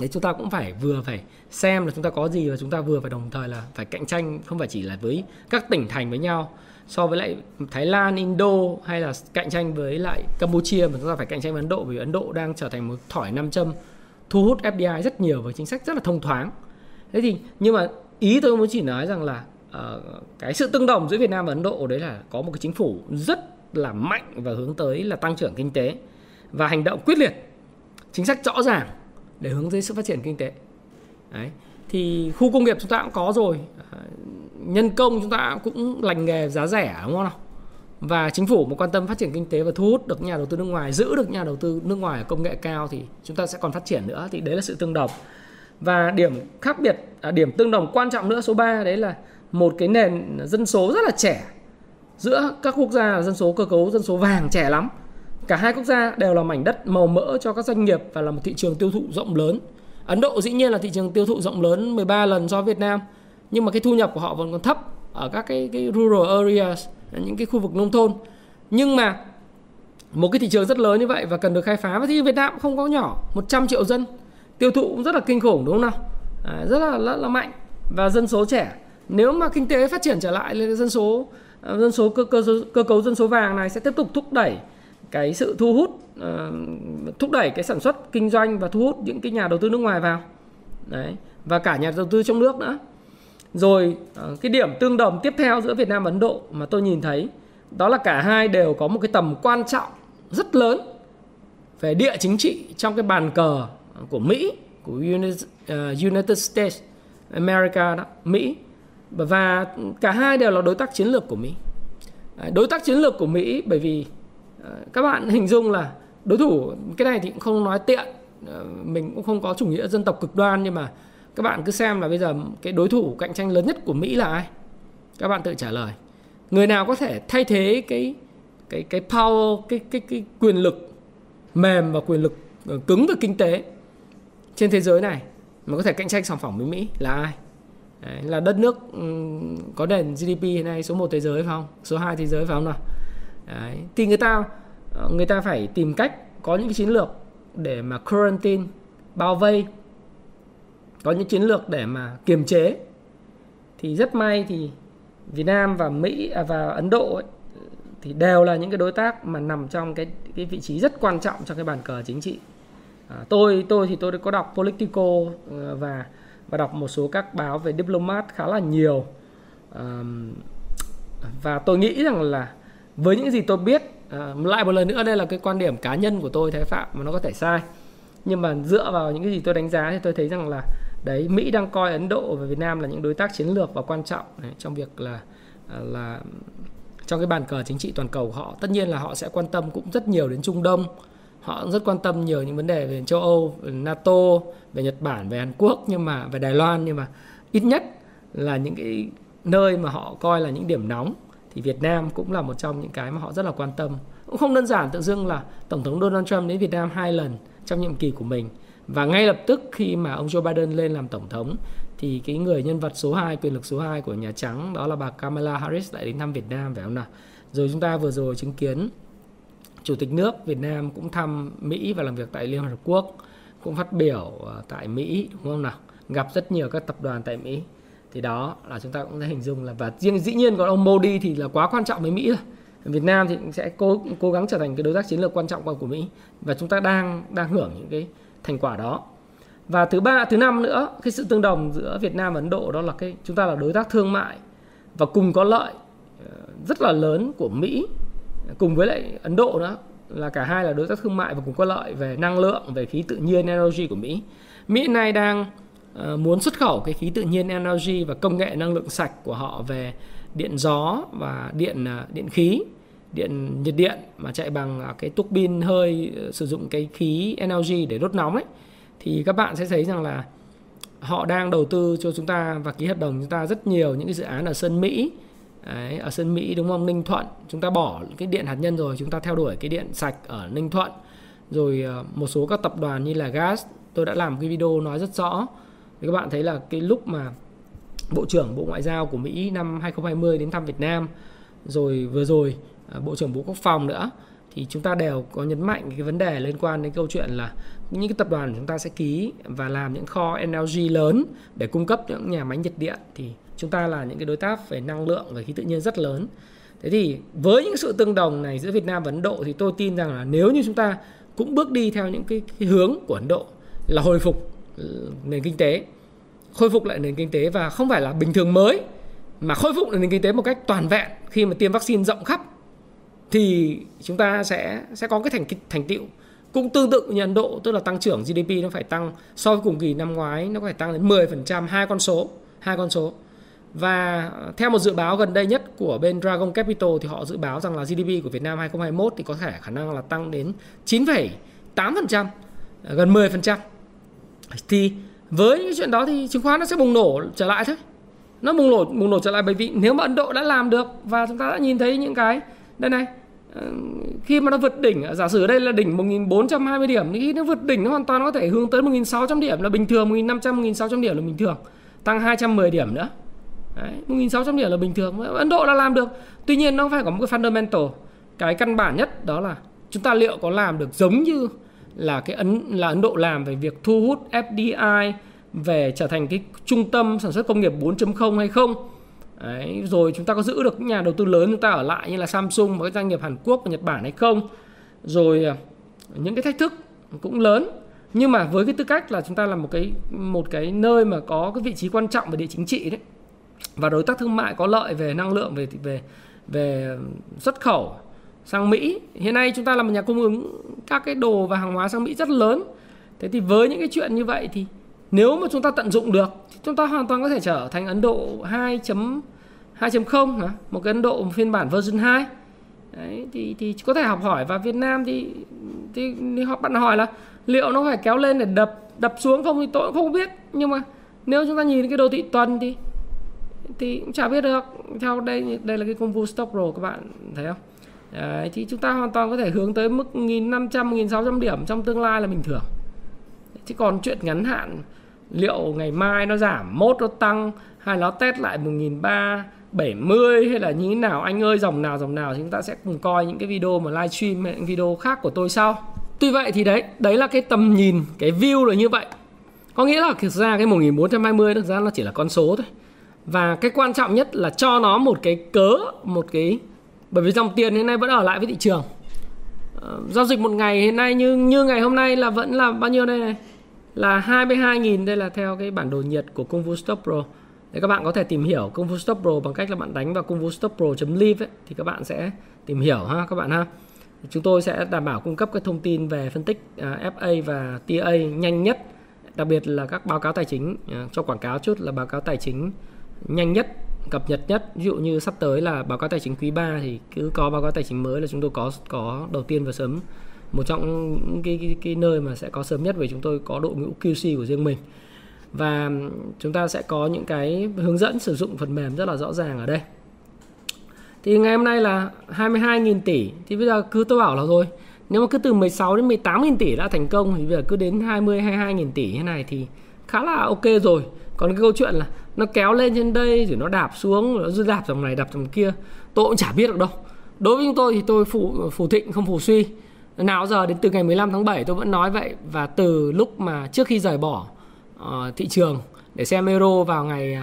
A: Đấy chúng ta cũng phải vừa phải xem là chúng ta có gì và chúng ta vừa phải đồng thời là phải cạnh tranh không phải chỉ là với các tỉnh thành với nhau so với lại Thái Lan, Indo hay là cạnh tranh với lại Campuchia mà chúng ta phải cạnh tranh với Ấn Độ vì Ấn Độ đang trở thành một thỏi nam châm thu hút FDI rất nhiều với chính sách rất là thông thoáng thế thì nhưng mà ý tôi muốn chỉ nói rằng là uh, cái sự tương đồng giữa Việt Nam và Ấn Độ đấy là có một cái chính phủ rất là mạnh và hướng tới là tăng trưởng kinh tế và hành động quyết liệt chính sách rõ ràng để hướng tới sự phát triển kinh tế. Đấy thì khu công nghiệp chúng ta cũng có rồi. Ờ, nhân công chúng ta cũng lành nghề giá rẻ đúng không nào? Và chính phủ mà quan tâm phát triển kinh tế và thu hút được nhà đầu tư nước ngoài giữ được nhà đầu tư nước ngoài ở công nghệ cao thì chúng ta sẽ còn phát triển nữa thì đấy là sự tương đồng. Và điểm khác biệt à, điểm tương đồng quan trọng nữa số 3 đấy là một cái nền dân số rất là trẻ. Giữa các quốc gia là dân số cơ cấu dân số vàng trẻ lắm. Cả hai quốc gia đều là mảnh đất màu mỡ cho các doanh nghiệp và là một thị trường tiêu thụ rộng lớn. Ấn Độ dĩ nhiên là thị trường tiêu thụ rộng lớn 13 lần so với Việt Nam nhưng mà cái thu nhập của họ vẫn còn thấp ở các cái cái rural areas những cái khu vực nông thôn. Nhưng mà một cái thị trường rất lớn như vậy và cần được khai phá và thì Việt Nam cũng không có nhỏ 100 triệu dân. Tiêu thụ cũng rất là kinh khủng đúng không nào? À, rất là, rất là mạnh. Và dân số trẻ nếu mà kinh tế phát triển trở lại lên dân số ờ, dân số cơ, cơ cơ cấu dân số vàng này sẽ tiếp tục thúc đẩy cái sự thu hút uh, thúc đẩy cái sản xuất kinh doanh và thu hút những cái nhà đầu tư nước ngoài vào. Đấy và cả nhà đầu tư trong nước nữa. Rồi uh, cái điểm tương đồng tiếp theo giữa Việt Nam và Ấn Độ mà tôi nhìn thấy đó là cả hai đều có một cái tầm quan trọng rất lớn về địa chính trị trong cái bàn cờ của Mỹ của United States America đó Mỹ và cả hai đều là đối tác chiến lược của Mỹ. À, đối tác chiến lược của Mỹ, bởi vì à, các bạn hình dung là đối thủ, cái này thì cũng không nói tiện à, mình cũng không có chủ nghĩa dân tộc cực đoan, nhưng mà các bạn cứ xem là bây giờ cái đối thủ cạnh tranh lớn nhất của Mỹ là ai? Các bạn tự trả lời. Người nào có thể thay thế cái cái cái power, cái cái cái quyền lực mềm và quyền lực ờ, cứng về kinh tế trên thế giới này mà có thể cạnh tranh sản phẩm với Mỹ là ai? Đấy, là đất nước ừ, có nền GDP hiện nay số 1 thế giới phải không? Số 2 thế giới phải không nào? Đấy, thì người ta ờ, người ta phải tìm cách có những cái chiến lược để mà quarantine bao vây có những chiến lược để mà kiềm chế thì rất may thì Việt Nam và Mỹ à, và Ấn Độ ấy, thì đều là những cái đối tác mà nằm trong cái cái vị trí rất quan trọng trong cái bàn cờ chính trị à, tôi tôi thì tôi có đọc Politico ờ, và và đọc một số các báo về diplomat khá là nhiều. Và tôi nghĩ rằng là với những gì tôi biết lại một lần nữa đây là cái quan điểm cá nhân của tôi thái phạm mà nó có thể sai. Nhưng mà dựa vào những cái gì tôi đánh giá thì tôi thấy rằng là đấy Mỹ đang coi Ấn Độ và Việt Nam là những đối tác chiến lược và quan trọng đấy, trong việc là à, là trong cái bàn cờ chính trị toàn cầu của họ. Tất nhiên là họ sẽ quan tâm cũng rất nhiều đến Trung Đông họ rất quan tâm nhiều những vấn đề về châu Âu, về NATO, về Nhật Bản, về Hàn Quốc nhưng mà về Đài Loan nhưng mà ít nhất là những cái nơi mà họ coi là những điểm nóng thì Việt Nam cũng là một trong những cái mà họ rất là quan tâm. Cũng không đơn giản tự dưng là Tổng thống Donald Trump đến Việt Nam hai lần trong nhiệm kỳ của mình và ngay lập tức khi mà ông Joe Biden lên làm tổng thống thì cái người nhân vật số 2, quyền lực số 2 của Nhà Trắng đó là bà Kamala Harris lại đến thăm Việt Nam phải không nào? Rồi chúng ta vừa rồi chứng kiến Chủ tịch nước Việt Nam cũng thăm Mỹ và làm việc tại Liên Hợp Quốc, cũng phát biểu ờ, tại Mỹ đúng không nào? Gặp rất nhiều các tập đoàn tại Mỹ. Thì đó là chúng ta cũng đã hình dung là và riêng dĩ nhiên còn ông Modi thì là quá quan trọng với Mỹ rồi. Việt Nam thì sẽ cố cố gắng trở thành cái đối tác chiến lược quan trọng của Mỹ và chúng ta đang đang hưởng những cái thành quả đó. Và thứ ba, thứ năm nữa, cái sự tương đồng giữa Việt Nam và Ấn Độ đó là cái chúng ta là đối tác thương mại và cùng có lợi ờ, rất là lớn của Mỹ cùng với lại Ấn Độ nữa là cả hai là đối tác thương mại và cùng có lợi về năng lượng, về khí tự nhiên energy của Mỹ. Mỹ nay đang uh, muốn xuất khẩu cái khí tự nhiên energy và công nghệ năng lượng sạch của họ về điện gió và điện uh, điện khí, điện nhiệt điện mà chạy bằng uh, cái tuốc pin hơi uh, sử dụng cái khí energy để đốt nóng ấy thì các bạn sẽ thấy rằng là họ đang đầu tư cho chúng ta và ký hợp đồng chúng ta rất nhiều những cái dự án ở sân Mỹ Đấy, ở sân Mỹ đúng không? Ninh Thuận chúng ta bỏ cái điện hạt nhân rồi chúng ta theo đuổi cái điện sạch ở Ninh Thuận. Rồi ờ, một số các tập đoàn như là gas tôi đã làm cái video nói rất rõ. Thì các bạn thấy là cái lúc mà Bộ trưởng Bộ Ngoại giao của Mỹ năm 2020 đến thăm Việt Nam rồi vừa rồi ờ, Bộ trưởng Bộ Quốc phòng nữa thì chúng ta đều có nhấn mạnh cái vấn đề liên quan đến câu chuyện là những cái tập đoàn chúng ta sẽ ký và làm những kho LNG lớn để cung cấp những nhà máy nhiệt điện. Thì chúng ta là những cái đối tác về năng lượng và khí tự nhiên rất lớn. Thế thì với những sự tương đồng này giữa Việt Nam và Ấn Độ thì tôi tin rằng là nếu như chúng ta cũng bước đi theo những cái, cái hướng của Ấn Độ là hồi phục ừ, nền kinh tế khôi phục lại nền kinh tế và không phải là bình thường mới mà khôi phục nền kinh tế một cách toàn vẹn khi mà tiêm vaccine rộng khắp thì chúng ta sẽ sẽ có cái thành thành tựu. Cũng tương tự như Ấn Độ tức là tăng trưởng GDP nó phải tăng so với cùng kỳ năm ngoái nó phải tăng đến 10% hai con số hai con số và theo một dự báo gần đây nhất của bên Dragon Capital thì họ dự báo rằng là GDP của Việt Nam 2021 thì có thể khả năng là tăng đến 9,8%, ờ, gần 10%. Thì với những chuyện đó thì chứng khoán nó sẽ bùng nổ trở lại thôi. Nó bùng nổ bùng nổ trở lại bởi vì nếu mà Ấn Độ đã làm được và chúng ta đã nhìn thấy những cái đây này ờ, khi mà nó vượt đỉnh giả sử đây là đỉnh 1420 điểm thì khi nó vượt đỉnh nó hoàn toàn có thể hướng tới 1600 điểm là bình thường 1500 1600 điểm là bình thường tăng 210 điểm nữa Đấy, 1600 điểm là bình thường Ấn Độ đã làm được. Tuy nhiên nó phải có một cái fundamental. Cái căn bản nhất đó là chúng ta liệu có làm được giống như là cái ấn là Ấn Độ làm về việc thu hút FDI về trở thành cái trung tâm sản xuất công nghiệp 4.0 hay không? Đấy, rồi chúng ta có giữ được những nhà đầu tư lớn chúng ta ở lại như là Samsung và các doanh nghiệp Hàn Quốc và Nhật Bản hay không? Rồi à, những cái thách thức cũng lớn. Nhưng mà với cái tư cách là chúng ta là một cái một cái nơi mà có cái vị trí quan trọng về địa chính trị đấy và đối tác thương mại có lợi về năng lượng về về về xuất khẩu sang Mỹ. Hiện nay chúng ta là một nhà cung ứng các cái đồ và hàng hóa sang Mỹ rất lớn. Thế thì với những cái chuyện như vậy thì nếu mà chúng ta tận dụng được thì chúng ta hoàn toàn có thể trở thành Ấn Độ 2. 2.0 một cái Ấn Độ một phiên bản version 2 Đấy, thì thì có thể học hỏi. Và Việt Nam thì thì, thì họ bạn hỏi là liệu nó phải kéo lên để đập đập xuống không thì tôi cũng không biết. Nhưng mà nếu chúng ta nhìn cái đô thị tuần thì thì cũng chả biết được. Theo đây đây là cái công vụ stop roll các bạn thấy không? Đấy, thì chúng ta hoàn toàn có thể hướng tới mức 1.500 1.600 điểm trong tương lai là bình thường. Chứ còn chuyện ngắn hạn liệu ngày mai nó giảm mốt nó tăng hay nó test lại 1370 hay là như thế nào? Anh ơi dòng nào dòng nào thì chúng ta sẽ cùng coi những cái video mà livestream những video khác của tôi sau. Tuy vậy thì đấy đấy là cái tầm nhìn cái view là như vậy. Có nghĩa là thực ra cái 1420 thực ra nó chỉ là con số thôi và cái quan trọng nhất là cho nó một cái cớ một cái bởi vì dòng tiền hiện nay vẫn ở lại với thị trường. Uh, giao dịch một ngày hiện nay như như ngày hôm nay là vẫn là bao nhiêu đây này? Là 22.000 đây là theo cái bản đồ nhiệt của Công vụ Stop Pro. Để các bạn có thể tìm hiểu công vụ Stop Pro bằng cách là bạn đánh vào công vụ Stop Pro.live ấy, thì các bạn sẽ tìm hiểu ha các bạn ha. Chúng tôi sẽ đảm bảo cung cấp các thông tin về phân tích à, uh, FA và TA nhanh nhất đặc biệt là các báo cáo tài chính uh, cho quảng cáo chút là báo cáo tài chính nhanh nhất cập nhật nhất. Ví dụ như sắp tới là báo cáo tài chính quý 3 thì cứ có báo cáo tài chính mới là chúng tôi có có đầu tiên và sớm. Một trong những cái, cái, cái nơi mà sẽ có sớm nhất vì chúng tôi có đội ngũ QC của riêng mình. Và chúng ta sẽ có những cái hướng dẫn sử dụng phần mềm rất là rõ ràng ở đây. Thì ngày hôm nay là 22.000 tỷ. Thì bây giờ cứ tôi bảo là rồi nếu mà cứ từ 16 đến 18.000 tỷ đã thành công thì bây giờ cứ đến 20 22.000 tỷ như này thì khá là ok rồi. Còn cái câu chuyện là nó kéo lên trên đây rồi nó đạp xuống nó đạp dòng này đạp dòng kia. Tôi cũng chả biết được đâu. Đối với chúng tôi thì tôi phụ phù thịnh không phù suy. Nào giờ đến từ ngày 15 tháng 7 tôi vẫn nói vậy. Và từ lúc mà trước khi rời bỏ uh, thị trường để xem euro vào ngày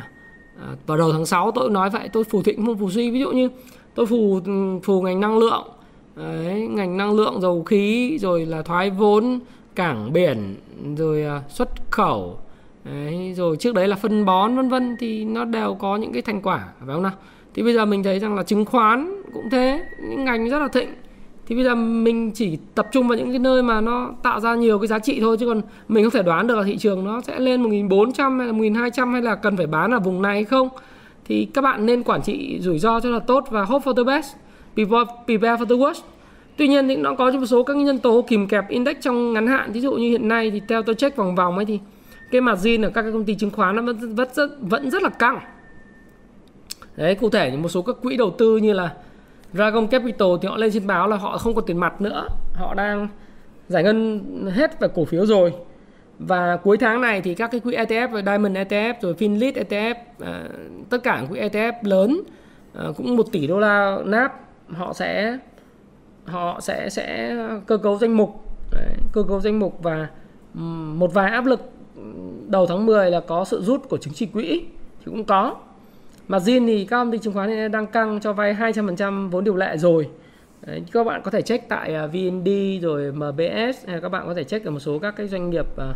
A: uh, vào đầu tháng 6 tôi nói vậy. Tôi phù thịnh không phù suy. Ví dụ như tôi phù ừ, phù ngành năng lượng. Đấy, ngành năng lượng dầu khí rồi là thoái vốn cảng biển rồi uh, xuất khẩu. Đấy, rồi trước đấy là phân bón vân vân thì nó đều có những cái thành quả phải không nào? Thì bây giờ mình thấy rằng là chứng khoán cũng thế những ngành rất là thịnh. Thì bây giờ mình chỉ tập trung vào những cái nơi mà nó tạo ra nhiều cái giá trị thôi chứ còn mình không thể đoán được là thị trường nó sẽ lên 1400 hay là 1200 hay là cần phải bán ở vùng này hay không. Thì các bạn nên quản trị rủi ro cho là tốt và hope for the best prepare for the worst. Tuy nhiên thì nó có một số các nhân tố kìm kẹp index trong ngắn hạn. Ví dụ như hiện nay thì theo tôi check vòng vòng ấy thì cái margin ở các cái công ty chứng khoán nó vẫn vẫn rất vẫn rất là căng. Đấy cụ thể như một số các quỹ đầu tư như là Dragon Capital thì họ lên trên báo là họ không có tiền mặt nữa. Họ đang giải ngân hết về cổ phiếu rồi. Và cuối tháng này thì các cái quỹ ETF rồi Diamond ETF rồi Finlit ETF à, tất cả quỹ ETF lớn à, cũng 1 tỷ đô la nap họ sẽ họ sẽ sẽ cơ cấu danh mục. Đấy, cơ cấu danh mục và một vài áp lực đầu tháng 10 là có sự rút của chứng chỉ quỹ thì cũng có. Mà zin thì các công ty chứng khoán đang căng cho vay 200% vốn điều lệ rồi. Đấy, các bạn có thể check tại à, VND rồi MBS hay các bạn có thể check ở một số các cái doanh nghiệp à,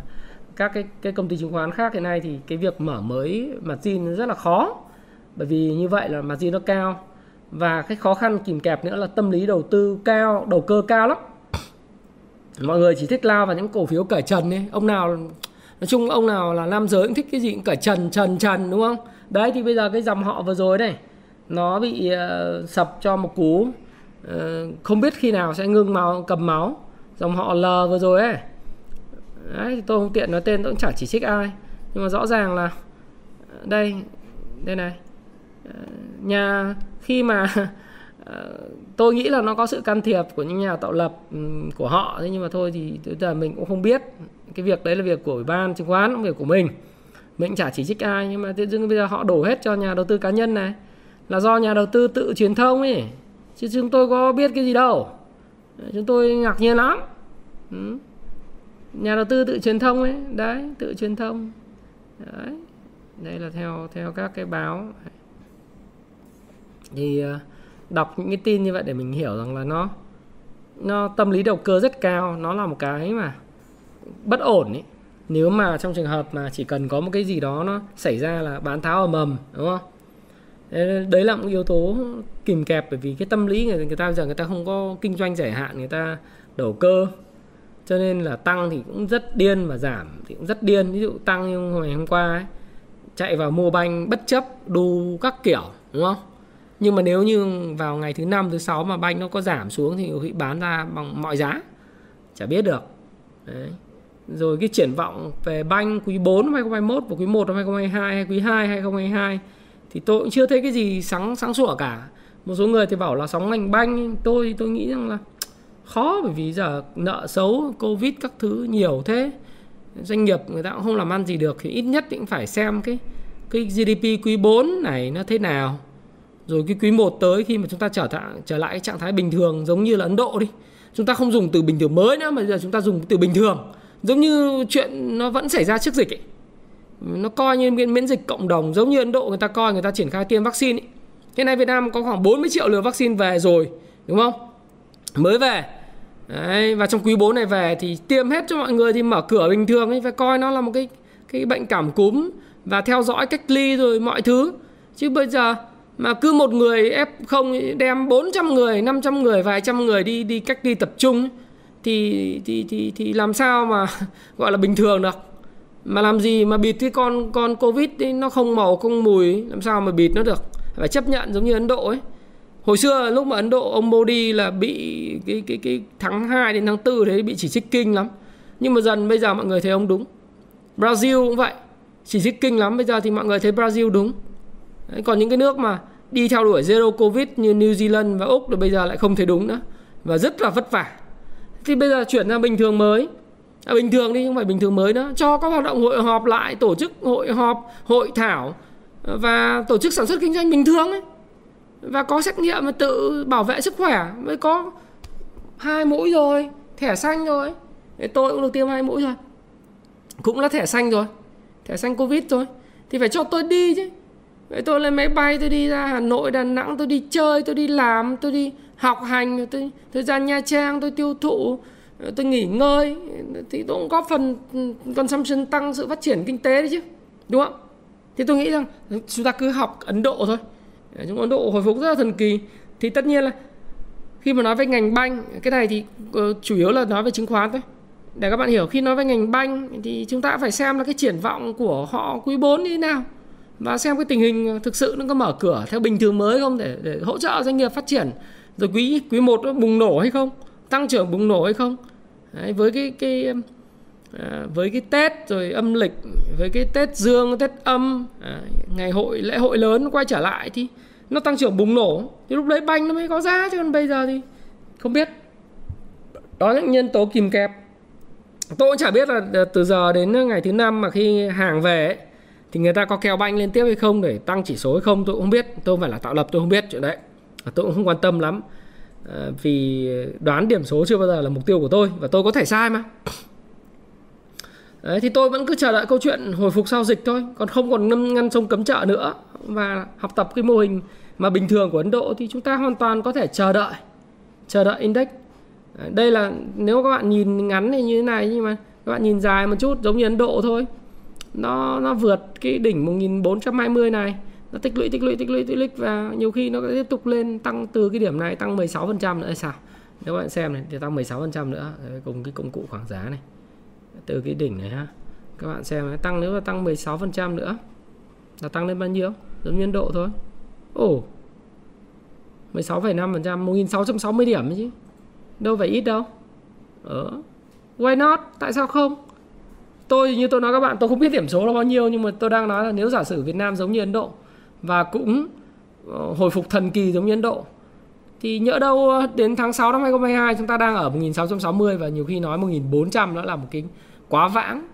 A: các cái cái công ty chứng khoán khác hiện nay thì cái việc mở mới margin rất là khó. Bởi vì như vậy là margin nó cao. Và cái khó khăn kìm kẹp nữa là tâm lý đầu tư cao đầu cơ cao lắm. Mọi người chỉ thích lao vào những cổ phiếu cởi trần ấy ông nào nói chung ông nào là nam giới cũng thích cái gì cũng cả trần trần trần đúng không? Đấy thì bây giờ cái dòng họ vừa rồi này nó bị uh, sập cho một cú. Uh, không biết khi nào sẽ ngưng máu cầm máu. Dòng họ L vừa rồi ấy. Đấy thì tôi không tiện nói tên tôi cũng chả chỉ trích ai. Nhưng mà rõ ràng là ờ, đây đây này. Nhà khi mà [LAUGHS] Ờ, tôi nghĩ là nó có sự can thiệp của những nhà tạo lập của họ. Thế nhưng mà thôi thì bây giờ mình cũng không biết. Cái việc đấy là việc của ủy ban chứng khoán việc của mình. Mình chả chỉ trích ai nhưng mà tự dưng bây giờ họ đổ hết cho nhà đầu tư cá nhân này. Là do nhà đầu tư tự truyền thông ấy. Chứ chúng tôi có biết cái gì đâu. Chúng tôi ngạc nhiên lắm. Ừ. nhà đầu tư tự truyền thông ấy. Đấy tự truyền thông. Đấy. Đây là theo theo các cái báo. Thì uh, đọc những cái tin như vậy để mình hiểu rằng là nó nó tâm lý đầu cơ rất cao nó là một cái mà bất ổn ấy nếu mà trong trường hợp mà chỉ cần có một cái gì đó nó xảy ra là bán tháo ở mầm đúng không? Đấy là một yếu tố kìm kẹp bởi vì cái tâm lý người người ta bây giờ người ta không có kinh doanh giải hạn người ta đầu cơ. Cho nên là tăng thì cũng rất điên và giảm thì cũng rất điên. Ví dụ tăng như ngày hôm qua ấy, chạy vào mua banh bất chấp đu các kiểu đúng không? Nhưng mà nếu như vào ngày thứ năm, thứ sáu mà banh nó có giảm xuống thì bị bán ra bằng mọi giá. Chả biết được. Đấy. Rồi cái triển vọng về banh quý 4 năm 2021 và quý 1 năm 2022 hay quý 2 2022 thì tôi cũng chưa thấy cái gì sáng sáng sủa cả. Một số người thì bảo là sóng ngành banh. Tôi tôi nghĩ rằng là khó bởi vì giờ nợ xấu, covid các thứ nhiều thế. Doanh nghiệp người ta cũng không làm ăn gì được thì ít nhất cũng phải xem cái cái GDP quý 4 này nó thế nào rồi cái quý 1 tới khi mà chúng ta trở lại trở lại trạng thái bình thường giống như là Ấn Độ đi chúng ta không dùng từ bình thường mới nữa mà giờ chúng ta dùng từ bình thường giống như chuyện nó vẫn xảy ra trước dịch ấy. nó coi như miễn, miễn dịch cộng đồng giống như Ấn Độ người ta coi người ta triển khai tiêm vaccine ấy. hiện nay Việt Nam có khoảng 40 triệu liều vaccine về rồi đúng không mới về Đấy, và trong quý 4 này về thì tiêm hết cho mọi người thì mở cửa bình thường ấy phải coi nó là một cái cái bệnh cảm cúm và theo dõi cách ly rồi mọi thứ chứ bây giờ mà cứ một người F không đem 400 người, 500 người, vài trăm người đi đi cách ly tập trung thì thì thì thì làm sao mà [LAUGHS] gọi là bình thường được? Mà làm gì mà bịt cái con con covid ấy, nó không màu không mùi làm sao mà bịt nó được? Phải chấp nhận giống như ấn độ ấy. Hồi xưa lúc mà ấn độ ông modi là bị cái cái cái tháng 2 đến tháng 4 đấy bị chỉ trích kinh lắm. Nhưng mà dần bây giờ mọi người thấy ông đúng. Brazil cũng vậy. Chỉ trích kinh lắm bây giờ thì mọi người thấy brazil đúng đấy, còn những cái nước mà đi theo đuổi zero covid như new zealand và úc thì bây giờ lại không thấy đúng nữa. Và rất là vất vả. Thì bây giờ chuyển sang bình thường mới. À, bình thường đi không phải bình thường mới nữa. Cho các hoạt động hội họp lại tổ chức hội họp hội thảo ờ, và tổ chức sản xuất kinh doanh bình thường ấy. Và có xét nghiệm mà tự bảo vệ sức khỏe. Mới có hai mũi rồi thẻ xanh rồi. Tôi cũng được tiêm hai mũi rồi cũng là thẻ xanh rồi. Thẻ xanh covid rồi thì phải cho tôi đi chứ. Vậy tôi lên máy bay tôi đi ra Hà Nội, Đà Nẵng tôi đi chơi, tôi đi làm, tôi đi học hành, tôi, tôi ra Nha Trang tôi tiêu thụ, tôi nghỉ ngơi thì tôi cũng góp phần consumption tăng sự phát triển kinh tế đấy chứ. Đúng không? Thì tôi nghĩ rằng chúng ta cứ học Ấn Độ thôi. Chúng Ấn Độ hồi phục rất là thần kỳ thì tất nhiên là khi mà nói về ngành banh cái này thì uh, chủ yếu là nói về chứng khoán thôi để các bạn hiểu khi nói về ngành banh thì chúng ta phải xem là cái triển vọng của họ quý 4 như thế nào và xem cái tình hình thực sự nó có mở cửa theo bình thường mới không để để hỗ trợ doanh nghiệp phát triển. Rồi quý quý một nó bùng nổ hay không? Tăng trưởng bùng nổ hay không? Đấy, với cái cái à, với cái Tết rồi âm lịch với cái Tết dương Tết âm à, ngày hội lễ hội lớn quay trở lại thì nó tăng trưởng bùng nổ. Thì lúc đấy banh nó mới có giá chứ còn bây giờ thì không biết. Đó là những nhân tố kìm kẹp. Tôi cũng chả biết là từ giờ đến ngày thứ năm mà khi hàng về ấy, thì người ta có kéo banh lên tiếp hay không để tăng chỉ số hay không tôi cũng không biết. Tôi không phải là tạo lập tôi không biết chuyện đấy. Tôi cũng không quan tâm lắm. À, vì đoán điểm số chưa bao giờ là mục tiêu của tôi và tôi có thể sai mà. Đấy, thì tôi vẫn cứ chờ đợi câu chuyện hồi phục sau dịch thôi. Còn không còn ngăn, ngăn sông cấm chợ nữa. Và học tập cái mô hình mà bình thường của Ấn Độ thì chúng ta hoàn toàn có thể chờ đợi chờ đợi index. Đây là nếu các bạn nhìn ngắn thì như thế này nhưng mà các bạn nhìn dài một chút giống như Ấn Độ thôi nó nó vượt cái đỉnh 1420 này. Nó tích lũy tích lũy tích lũy tích lũy và nhiều khi nó tiếp tục lên tăng từ cái điểm này tăng 16% nữa. Hay sao? Nếu bạn xem này thì tăng 16% nữa. Cùng cái công cụ khoảng giá này. Từ cái đỉnh này ha. Các bạn xem này, tăng nếu mà tăng 16% nữa là tăng lên bao nhiêu? Giống như Ấn Độ thôi. Ồ 16,5% 1660 điểm chứ. Đâu phải ít đâu. Ờ why not? Tại sao không? Tôi như tôi nói các bạn, tôi không biết điểm số là bao nhiêu, nhưng mà tôi đang nói là nếu giả sử Việt Nam giống như Ấn Độ và cũng ờ, hồi phục thần kỳ giống như Ấn Độ, thì nhỡ đâu ờ, đến tháng 6 năm 2022 chúng ta đang ở 1660 và nhiều khi nói 1400 nó là một cái quá vãng,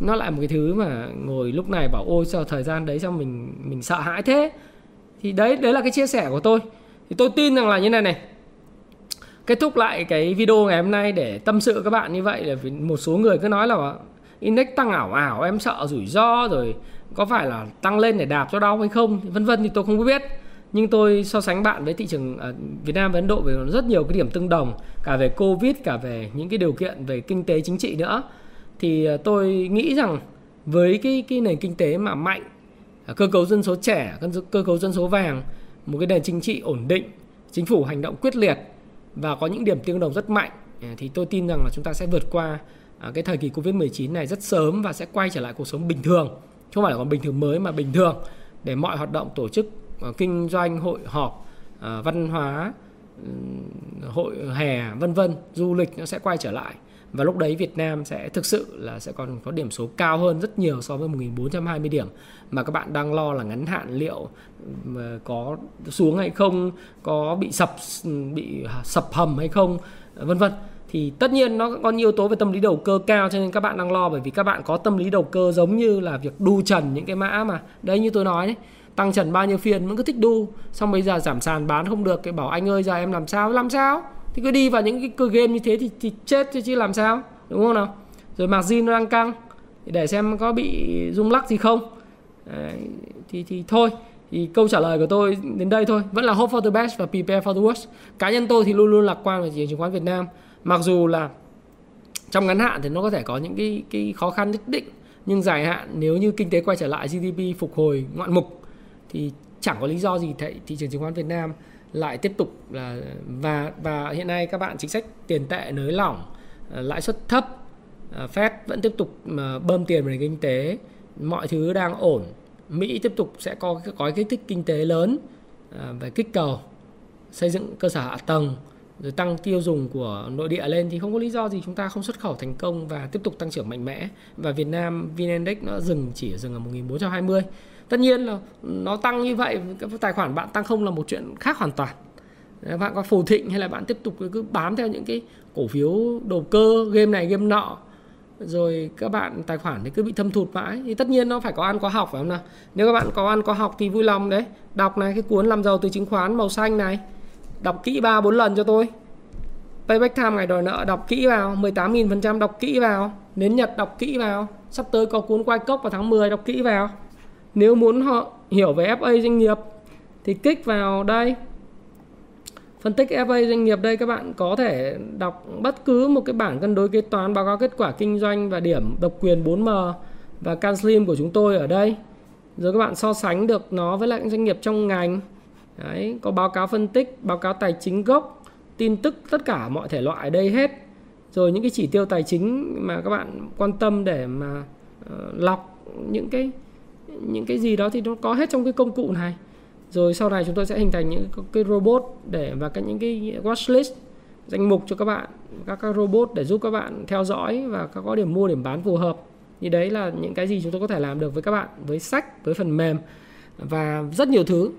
A: nó lại một cái thứ mà ngồi lúc này bảo, ôi, sao thời gian đấy sao mình mình sợ hãi thế? Thì đấy đấy là cái chia sẻ của tôi. Thì tôi tin rằng là như này này, kết thúc lại cái video ngày hôm nay để tâm sự các bạn như vậy là một số người cứ nói là index tăng ảo ảo, em sợ rủi ro rồi có phải là tăng lên để đạp cho đau hay không, vân vân thì tôi không biết. Nhưng tôi so sánh bạn với thị trường ờ, Việt Nam và Ấn Độ về rất nhiều cái điểm tương đồng, cả về Covid, cả về những cái điều kiện về kinh tế chính trị nữa. Thì ờ, tôi nghĩ rằng với cái cái nền kinh tế mà mạnh ờ, cơ cấu dân số trẻ cơ cấu dân số vàng, một cái nền chính trị ổn định, chính phủ hành động quyết liệt và có những điểm tương đồng rất mạnh thì tôi tin rằng là chúng ta sẽ vượt qua À, cái thời kỳ Covid-19 này rất sớm và sẽ quay trở lại cuộc sống bình thường. Không phải là còn bình thường mới mà bình thường. Để mọi hoạt động tổ chức ờ, kinh doanh, hội họp, ờ, văn hóa, hội hè vân vân, du lịch nó sẽ quay trở lại. Và lúc đấy Việt Nam sẽ thực sự là sẽ còn có điểm số cao hơn rất nhiều so với 1420 điểm. Mà các bạn đang lo là ngắn hạn liệu ờ, có xuống hay không, có bị sập bị à, sập hầm hay không, vân vân thì tất nhiên nó có nhiều yếu tố về tâm lý đầu cơ cao cho nên các bạn đang lo bởi vì các bạn có tâm lý đầu cơ giống như là việc đu trần những cái mã mà đấy như tôi nói đấy tăng trần bao nhiêu phiên vẫn cứ thích đu xong bây giờ giảm sàn bán không được cái bảo anh ơi giờ em làm sao? Làm sao? Thì cứ đi vào những cái cơ game như thế thì, thì chết chứ chứ làm sao? Đúng không nào? Rồi margin nó đang căng để xem có bị rung lắc gì không. Đấy, thì thì thôi thì câu trả lời của tôi đến đây thôi. Vẫn là hope for the best và prepare for the worst. Cá nhân tôi thì luôn luôn lạc quan về thị trường chứng khoán Việt Nam mặc dù là trong ngắn hạn thì nó có thể có những cái cái khó khăn nhất định nhưng dài hạn nếu như kinh tế quay trở lại GDP phục hồi ngoạn mục thì chẳng có lý do gì thị, thị trường chứng khoán Việt Nam lại tiếp tục là và và hiện nay các bạn chính sách tiền tệ nới lỏng ờ, lãi suất thấp ờ, Fed vẫn tiếp tục mà bơm tiền vào nền kinh tế mọi thứ đang ổn. Mỹ tiếp tục sẽ có có kích thích kinh tế lớn về kích cầu xây dựng cơ sở hạ tầng rồi tăng tiêu dùng của nội địa lên thì không có lý do gì chúng ta không xuất khẩu thành công và tiếp tục tăng trưởng mạnh mẽ. Và Việt Nam VN Index nó dừng chỉ dừng ở 1420 tất nhiên là nó tăng như vậy, cái tài khoản bạn tăng không là một chuyện khác hoàn toàn. Bạn có phù thịnh hay là bạn tiếp tục cứ bám theo những cái cổ phiếu đầu cơ, game này, game nọ, rồi các bạn tài khoản thì cứ bị thâm thụt mãi. Thì tất nhiên nó phải có ăn có học phải không nào? Nếu các bạn có ăn có học thì vui lòng đấy. Đọc này, cái cuốn làm giàu từ chứng khoán màu xanh này đọc kỹ ba bốn lần cho tôi. Payback Time ngày đòi nợ, đọc kỹ vào. 18.000% đọc kỹ vào. Nến Nhật, đọc kỹ vào. Sắp tới có cuốn quay cốc vào tháng 10 đọc kỹ vào. Nếu muốn họ hiểu về FA doanh nghiệp, thì kích vào đây. Phân tích FA doanh nghiệp đây, các bạn có thể đọc bất cứ một cái bảng cân đối kế toán, báo cáo kết quả kinh doanh và điểm độc quyền 4M và CanSlim của chúng tôi ở đây. Rồi các bạn so sánh được nó với lại doanh nghiệp trong ngành. Đấy, có báo cáo phân tích báo cáo tài chính gốc tin tức tất cả mọi thể loại ở đây hết. Rồi những cái chỉ tiêu tài chính mà các bạn quan tâm để mà uh, lọc những cái những cái gì đó thì nó có hết trong cái công cụ này. Rồi sau này chúng tôi sẽ hình thành những cái robot để và các những cái watchlist danh mục cho các bạn các các robot để giúp các bạn theo dõi và các có điểm mua điểm bán phù hợp. Thì đấy là những cái gì chúng tôi có thể làm được với các bạn với sách với phần mềm và rất nhiều thứ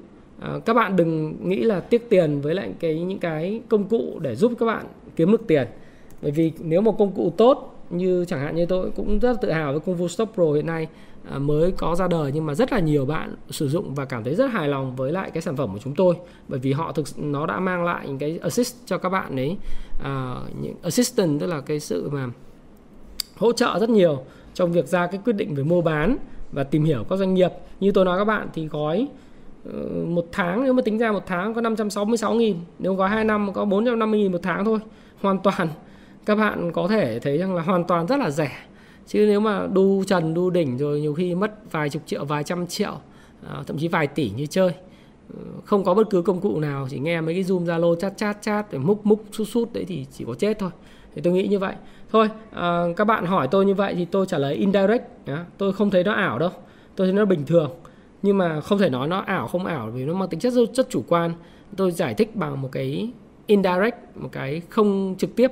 A: à, các bạn đừng nghĩ là tiếc tiền với lại cái những cái công cụ để giúp các bạn kiếm được tiền. Bởi vì nếu một công cụ tốt như chẳng hạn như tôi cũng rất tự hào với công vụ Stop Pro hiện nay À, mới có ra đời nhưng mà rất là nhiều bạn sử dụng và cảm thấy rất hài lòng với lại cái sản phẩm của chúng tôi. Bởi vì họ thực nó đã mang lại những cái assist cho các bạn ấy à, những assistant tức là cái sự mà hỗ trợ rất nhiều trong việc ra cái quyết định về mua bán và tìm hiểu các doanh nghiệp. Như tôi nói các bạn thì gói Ờ, một tháng nếu mà tính ra một tháng có 566 nghìn nếu gói 2 năm có 450 nghìn một tháng thôi hoàn toàn [LAUGHS] các bạn có thể thấy rằng là hoàn toàn rất là rẻ. Chứ nếu mà đu trần đu đỉnh rồi nhiều khi mất vài chục triệu vài trăm triệu à, thậm chí vài tỷ như chơi ờ, không có bất cứ công cụ nào chỉ nghe mấy cái zoom zalo chat chat chat để múc múc sút sút đấy thì chỉ có chết thôi. Thì tôi nghĩ như vậy. Thôi à, các bạn hỏi tôi như vậy thì tôi trả lời indirect tôi không thấy nó ảo đâu. Tôi thấy nó bình thường nhưng mà không thể nói nó ảo không ảo vì nó mang tính chất rất chủ quan. Tôi giải thích bằng một cái indirect một cái không trực tiếp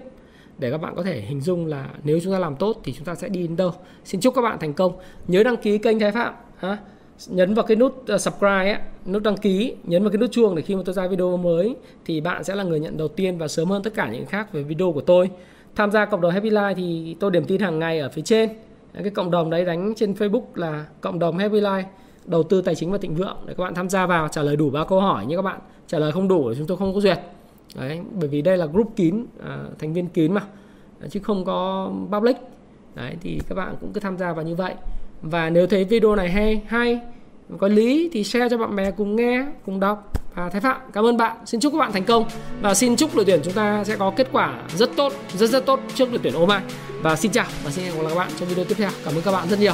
A: để các bạn có thể hình dung là nếu chúng ta làm tốt thì chúng ta sẽ đi đến đâu. Xin chúc các bạn thành công. Nhớ đăng ký kênh thái phạm ha? Nhấn vào cái nút uh, subscribe ấy, nút đăng ký, nhấn vào cái nút chuông để khi mà tôi ra video mới thì bạn sẽ là người nhận đầu tiên và sớm hơn tất cả những khác về video của tôi. Tham gia cộng đồng Happy Life thì tôi điểm tin hàng ngày ở phía trên. Cái cộng đồng đấy đánh trên Facebook là cộng đồng Happy Life đầu tư tài chính và thịnh vượng. Để các bạn tham gia vào trả lời đủ ba câu hỏi như các bạn trả lời không đủ thì chúng tôi không có duyệt. Đấy bởi vì đây là group kín à, thành viên kín mà. Chứ không có public. Đấy thì các bạn cũng cứ tham gia vào như vậy. Và nếu thấy video này hay hay có lý thì share cho bạn bè cùng nghe cùng đọc. Và thái phạm cảm ơn bạn. Xin chúc các bạn thành công. Và xin chúc đội tuyển chúng ta sẽ có kết quả rất tốt rất rất tốt trước đội tuyển Oman. Và xin chào và xin hẹn gặp lại các bạn trong video tiếp theo. Cảm ơn các bạn rất nhiều.